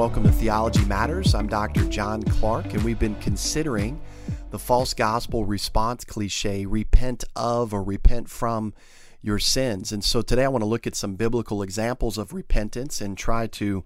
welcome to Theology Matters. I'm Dr. John Clark, and we've been considering the false gospel response cliche repent of or repent from your sins. And so today I want to look at some biblical examples of repentance and try to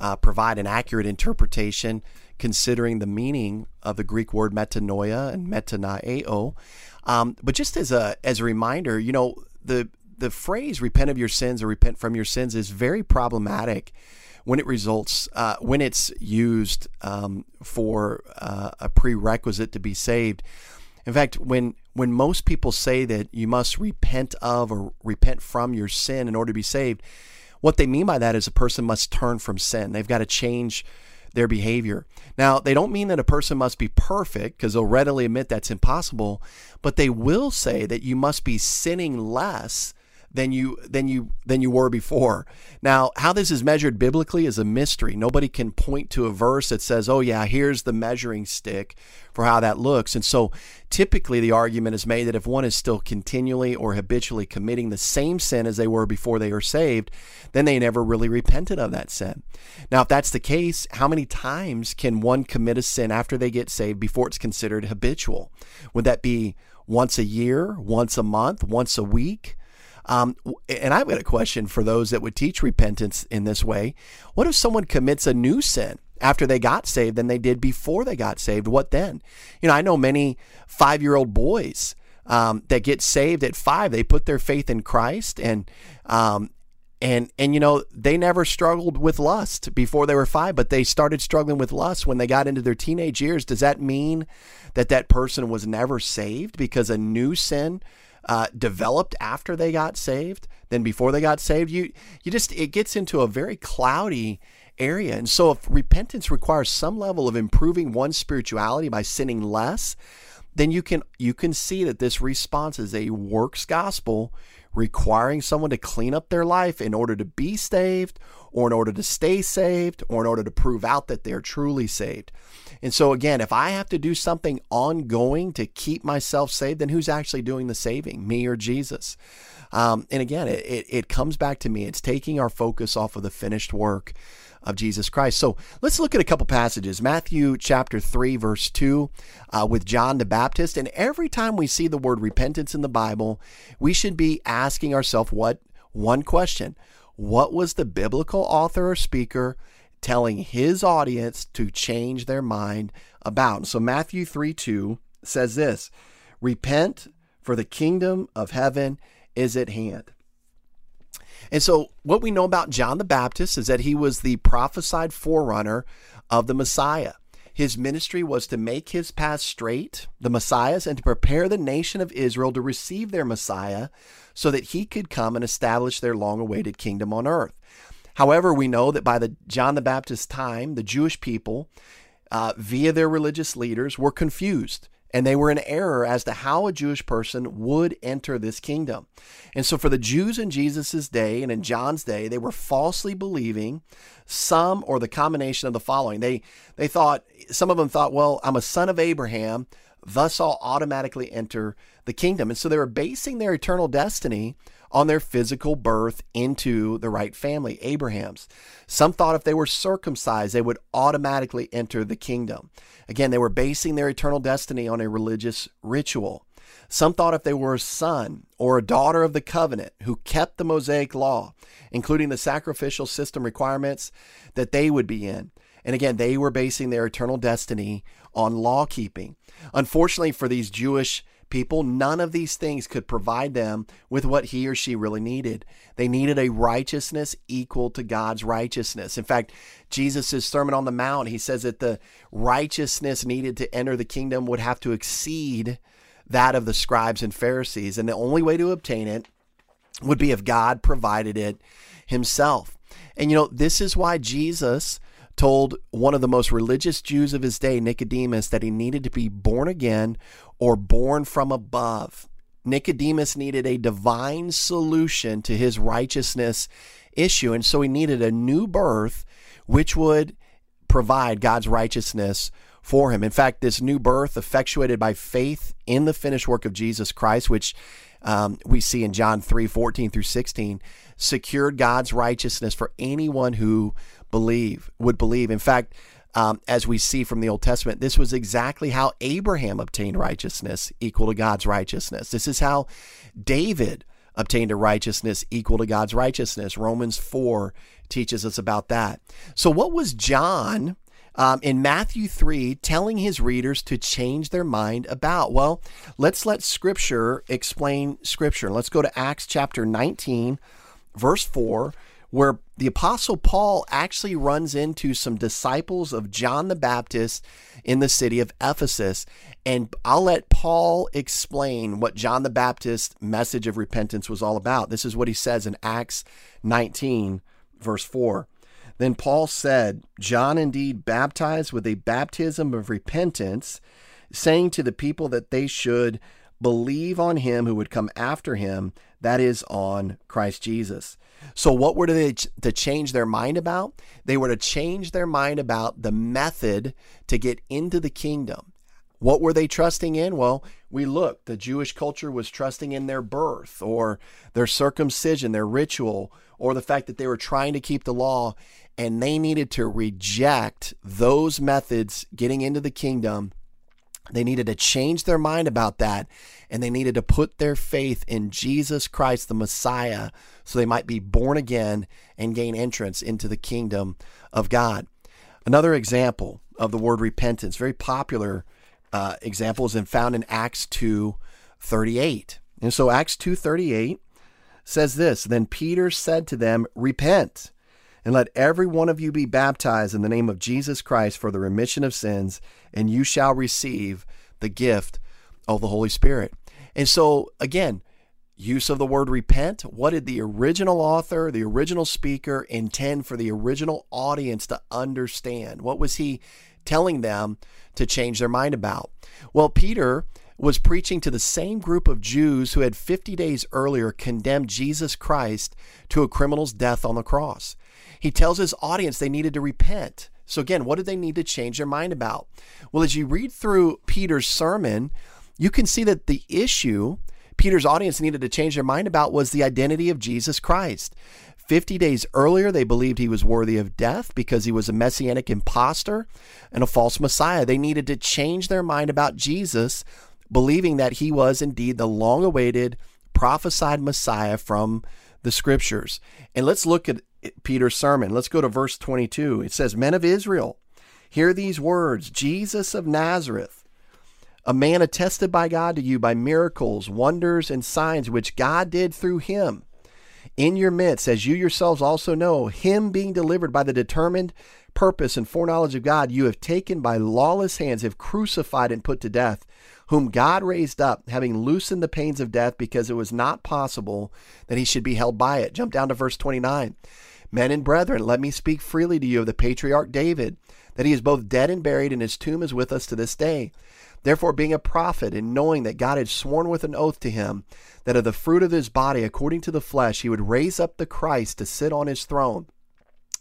uh, provide an accurate interpretation considering the meaning of the Greek word metanoia and metanoeo. Um, but just as a as a reminder, you know the the phrase "repent of your sins" or "repent from your sins" is very problematic when it results uh, when it's used um, for uh, a prerequisite to be saved. In fact, when when most people say that you must repent of or repent from your sin in order to be saved, what they mean by that is a person must turn from sin. They've got to change their behavior. Now, they don't mean that a person must be perfect because they'll readily admit that's impossible, but they will say that you must be sinning less than you than you than you were before. Now, how this is measured biblically is a mystery. Nobody can point to a verse that says, "Oh yeah, here's the measuring stick for how that looks." And so, typically the argument is made that if one is still continually or habitually committing the same sin as they were before they are saved, then they never really repented of that sin. Now, if that's the case, how many times can one commit a sin after they get saved before it's considered habitual? Would that be once a year, once a month, once a week? Um, and I've got a question for those that would teach repentance in this way. What if someone commits a new sin after they got saved than they did before they got saved? What then? You know, I know many five year old boys um, that get saved at five. They put their faith in Christ and, um, and and you know they never struggled with lust before they were 5 but they started struggling with lust when they got into their teenage years does that mean that that person was never saved because a new sin uh, developed after they got saved than before they got saved. You you just it gets into a very cloudy area. And so if repentance requires some level of improving one's spirituality by sinning less, then you can you can see that this response is a works gospel requiring someone to clean up their life in order to be saved or in order to stay saved or in order to prove out that they're truly saved. And so, again, if I have to do something ongoing to keep myself saved, then who's actually doing the saving, me or Jesus? Um, and again, it, it, it comes back to me. It's taking our focus off of the finished work of Jesus Christ. So let's look at a couple passages. Matthew chapter 3, verse 2, uh, with John the Baptist. And every time we see the word repentance in the Bible, we should be asking ourselves what one question What was the biblical author or speaker telling his audience to change their mind about? So Matthew 3 2 says this Repent, for the kingdom of heaven is at hand. And so, what we know about John the Baptist is that he was the prophesied forerunner of the Messiah. His ministry was to make his path straight, the Messiah's, and to prepare the nation of Israel to receive their Messiah so that he could come and establish their long awaited kingdom on earth. However, we know that by the John the Baptist time, the Jewish people, uh, via their religious leaders, were confused and they were in error as to how a Jewish person would enter this kingdom. And so, for the Jews in Jesus' day and in John's day, they were falsely believing some or the combination of the following. They, they thought, some of them thought, well, I'm a son of Abraham, thus I'll automatically enter the kingdom. And so, they were basing their eternal destiny on their physical birth into the right family, Abraham's. Some thought if they were circumcised, they would automatically enter the kingdom. Again, they were basing their eternal destiny on a religious ritual. Some thought if they were a son or a daughter of the covenant who kept the Mosaic law, including the sacrificial system requirements, that they would be in. And again, they were basing their eternal destiny on law keeping. Unfortunately for these Jewish people, none of these things could provide them with what he or she really needed. They needed a righteousness equal to God's righteousness. In fact, Jesus' Sermon on the Mount, he says that the righteousness needed to enter the kingdom would have to exceed that of the scribes and Pharisees. And the only way to obtain it would be if God provided it himself. And you know, this is why Jesus told one of the most religious Jews of his day, Nicodemus, that he needed to be born again or born from above. Nicodemus needed a divine solution to his righteousness issue, and so he needed a new birth which would provide God's righteousness for him. In fact, this new birth, effectuated by faith in the finished work of Jesus Christ, which um, we see in John 3 14 through 16, secured God's righteousness for anyone who believe would believe. In fact, um, as we see from the Old Testament, this was exactly how Abraham obtained righteousness equal to God's righteousness. This is how David obtained a righteousness equal to God's righteousness. Romans 4 teaches us about that. So, what was John um, in Matthew 3 telling his readers to change their mind about? Well, let's let Scripture explain Scripture. Let's go to Acts chapter 19, verse 4 where the Apostle Paul actually runs into some disciples of John the Baptist in the city of Ephesus. And I'll let Paul explain what John the Baptist's message of repentance was all about. This is what he says in Acts 19, verse 4. Then Paul said, John indeed baptized with a baptism of repentance, saying to the people that they should believe on him who would come after him, that is, on Christ Jesus. So, what were they to change their mind about? They were to change their mind about the method to get into the kingdom. What were they trusting in? Well, we look, the Jewish culture was trusting in their birth or their circumcision, their ritual, or the fact that they were trying to keep the law, and they needed to reject those methods getting into the kingdom they needed to change their mind about that and they needed to put their faith in Jesus Christ, the Messiah, so they might be born again and gain entrance into the kingdom of God. Another example of the word repentance, very popular uh, example, is found in Acts 2 38. And so Acts 2 38 says this Then Peter said to them, Repent and let every one of you be baptized in the name of Jesus Christ for the remission of sins, and you shall receive the gift of the Holy Spirit. And so, again, use of the word repent. What did the original author, the original speaker intend for the original audience to understand? What was he telling them to change their mind about? Well, Peter was preaching to the same group of Jews who had 50 days earlier condemned Jesus Christ to a criminal's death on the cross. He tells his audience they needed to repent. So, again, what did they need to change their mind about? Well, as you read through Peter's sermon, you can see that the issue Peter's audience needed to change their mind about was the identity of Jesus Christ. 50 days earlier, they believed he was worthy of death because he was a messianic impostor and a false Messiah. They needed to change their mind about Jesus, believing that he was indeed the long awaited, prophesied Messiah from the scriptures. And let's look at Peter's sermon. Let's go to verse 22. It says, Men of Israel, hear these words Jesus of Nazareth, a man attested by God to you by miracles, wonders, and signs which God did through him in your midst, as you yourselves also know, him being delivered by the determined purpose and foreknowledge of God, you have taken by lawless hands, have crucified and put to death whom God raised up, having loosened the pains of death, because it was not possible that he should be held by it. Jump down to verse 29. Men and brethren, let me speak freely to you of the patriarch David, that he is both dead and buried, and his tomb is with us to this day. Therefore, being a prophet, and knowing that God had sworn with an oath to him that of the fruit of his body, according to the flesh, he would raise up the Christ to sit on his throne,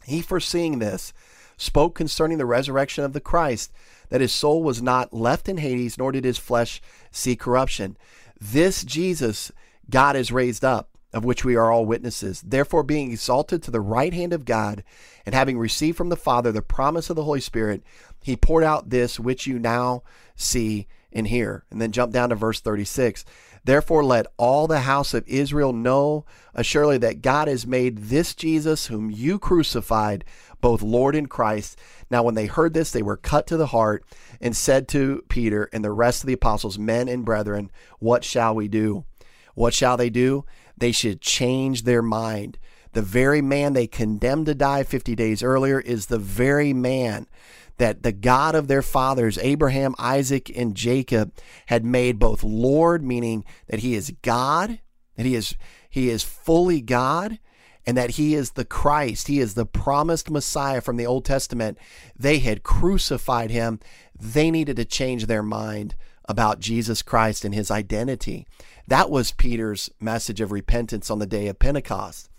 he, foreseeing this, spoke concerning the resurrection of the Christ, that his soul was not left in Hades, nor did his flesh see corruption. This Jesus God has raised up, of which we are all witnesses. Therefore, being exalted to the right hand of God, and having received from the Father the promise of the Holy Spirit, he poured out this which you now see and hear. And then jump down to verse 36. Therefore, let all the house of Israel know assuredly that God has made this Jesus, whom you crucified, both Lord and Christ. Now, when they heard this, they were cut to the heart and said to Peter and the rest of the apostles, Men and brethren, what shall we do? What shall they do? They should change their mind. The very man they condemned to die 50 days earlier is the very man that the God of their fathers, Abraham, Isaac, and Jacob, had made both Lord, meaning that he is God, that he is he is fully God, and that he is the Christ, he is the promised Messiah from the Old Testament. They had crucified him. They needed to change their mind about Jesus Christ and his identity. That was Peter's message of repentance on the day of Pentecost.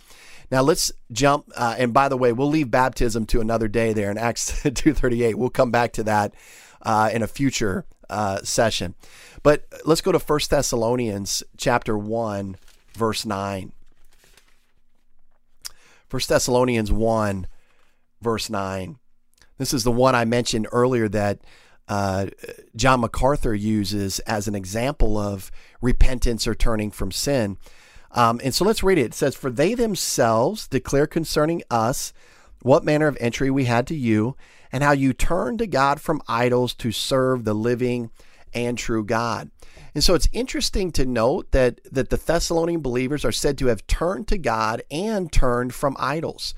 Now let's jump. Uh, and by the way, we'll leave baptism to another day there in Acts 2:38. We'll come back to that uh, in a future uh, session. But let's go to 1 Thessalonians chapter 1, verse 9. 1 Thessalonians 1, verse 9. This is the one I mentioned earlier that uh, John MacArthur uses as an example of repentance or turning from sin. Um, and so let's read it. It says, For they themselves declare concerning us what manner of entry we had to you, and how you turned to God from idols to serve the living and true God. And so it's interesting to note that, that the Thessalonian believers are said to have turned to God and turned from idols.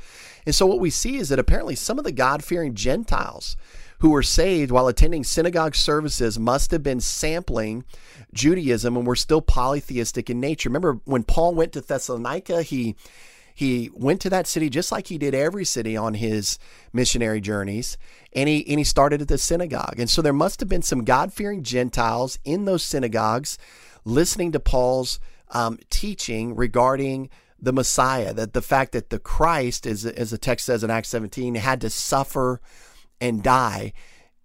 And so what we see is that apparently some of the God fearing Gentiles who were saved while attending synagogue services must have been sampling Judaism and were still polytheistic in nature. Remember when Paul went to Thessalonica, he he went to that city just like he did every city on his missionary journeys, and he and he started at the synagogue. And so there must have been some God-fearing Gentiles in those synagogues listening to Paul's um, teaching regarding the Messiah, that the fact that the Christ, as, as the text says in Acts 17, had to suffer and die.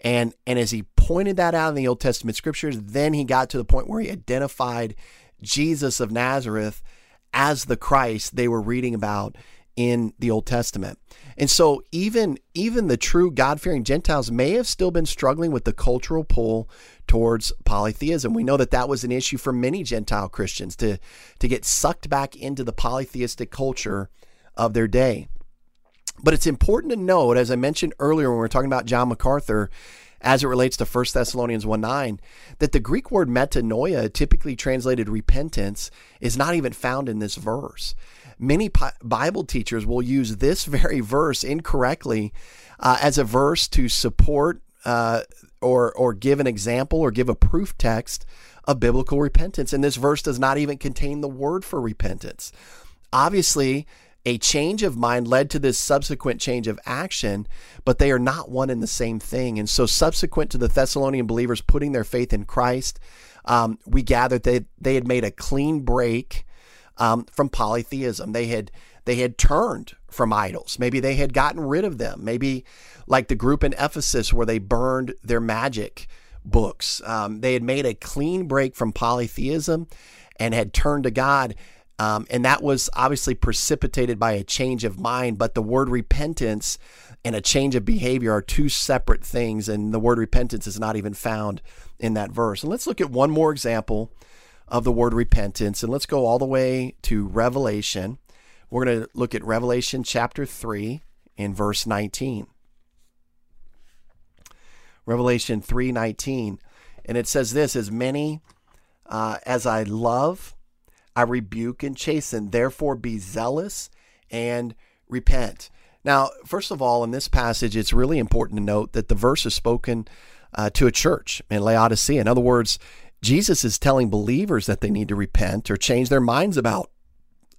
And, and as he pointed that out in the Old Testament scriptures, then he got to the point where he identified Jesus of Nazareth as the Christ they were reading about in the Old Testament. And so even even the true God-fearing Gentiles may have still been struggling with the cultural pull towards polytheism. We know that that was an issue for many Gentile Christians to to get sucked back into the polytheistic culture of their day. But it's important to note, as I mentioned earlier when we were talking about John MacArthur, as it relates to 1 Thessalonians 1 9, that the Greek word metanoia, typically translated repentance, is not even found in this verse. Many Bible teachers will use this very verse incorrectly uh, as a verse to support uh, or, or give an example or give a proof text of biblical repentance. And this verse does not even contain the word for repentance. Obviously, a change of mind led to this subsequent change of action, but they are not one and the same thing. And so, subsequent to the Thessalonian believers putting their faith in Christ, um, we gathered that they had made a clean break um, from polytheism. They had they had turned from idols. Maybe they had gotten rid of them. Maybe like the group in Ephesus where they burned their magic books. Um, they had made a clean break from polytheism and had turned to God. Um, and that was obviously precipitated by a change of mind. But the word repentance and a change of behavior are two separate things. And the word repentance is not even found in that verse. And let's look at one more example of the word repentance. And let's go all the way to Revelation. We're going to look at Revelation chapter 3 in verse 19. Revelation 3:19 and it says this as many uh, as I love I rebuke and chasten. Therefore, be zealous and repent. Now, first of all, in this passage, it's really important to note that the verse is spoken uh, to a church in Laodicea. In other words, Jesus is telling believers that they need to repent or change their minds about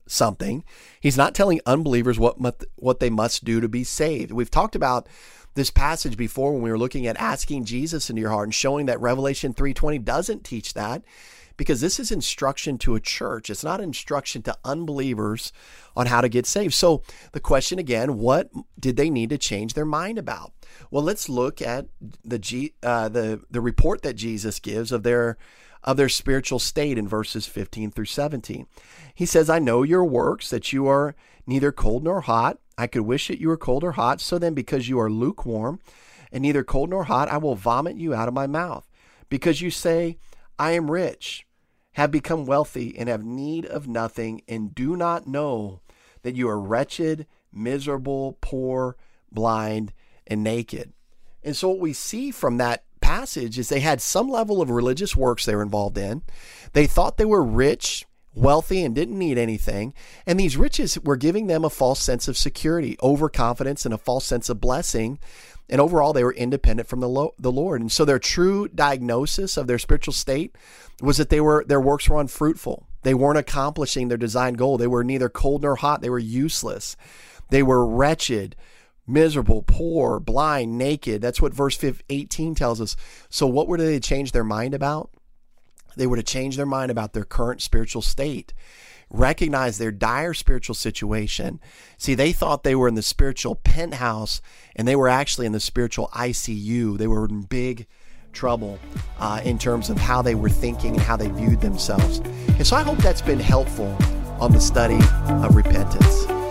something. He's not telling unbelievers what what they must do to be saved. We've talked about this passage before when we were looking at asking Jesus into your heart and showing that Revelation 3:20 doesn't teach that because this is instruction to a church. It's not instruction to unbelievers on how to get saved. So the question again, what did they need to change their mind about? Well, let's look at the G, uh, the the report that Jesus gives of their of their spiritual state in verses 15 through 17. He says, "I know your works that you are neither cold nor hot. I could wish that you were cold or hot. So then because you are lukewarm and neither cold nor hot, I will vomit you out of my mouth. Because you say, I am rich, have become wealthy, and have need of nothing, and do not know that you are wretched, miserable, poor, blind, and naked. And so, what we see from that passage is they had some level of religious works they were involved in. They thought they were rich, wealthy, and didn't need anything. And these riches were giving them a false sense of security, overconfidence, and a false sense of blessing and overall, they were independent from the, lo- the Lord. And so their true diagnosis of their spiritual state was that they were their works were unfruitful. They weren't accomplishing their designed goal. They were neither cold nor hot. They were useless. They were wretched, miserable, poor, blind, naked. That's what verse 18 tells us. So what were they change their mind about? They were to change their mind about their current spiritual state recognize their dire spiritual situation. See, they thought they were in the spiritual penthouse and they were actually in the spiritual ICU. They were in big trouble uh, in terms of how they were thinking and how they viewed themselves. And so I hope that's been helpful on the study of repentance.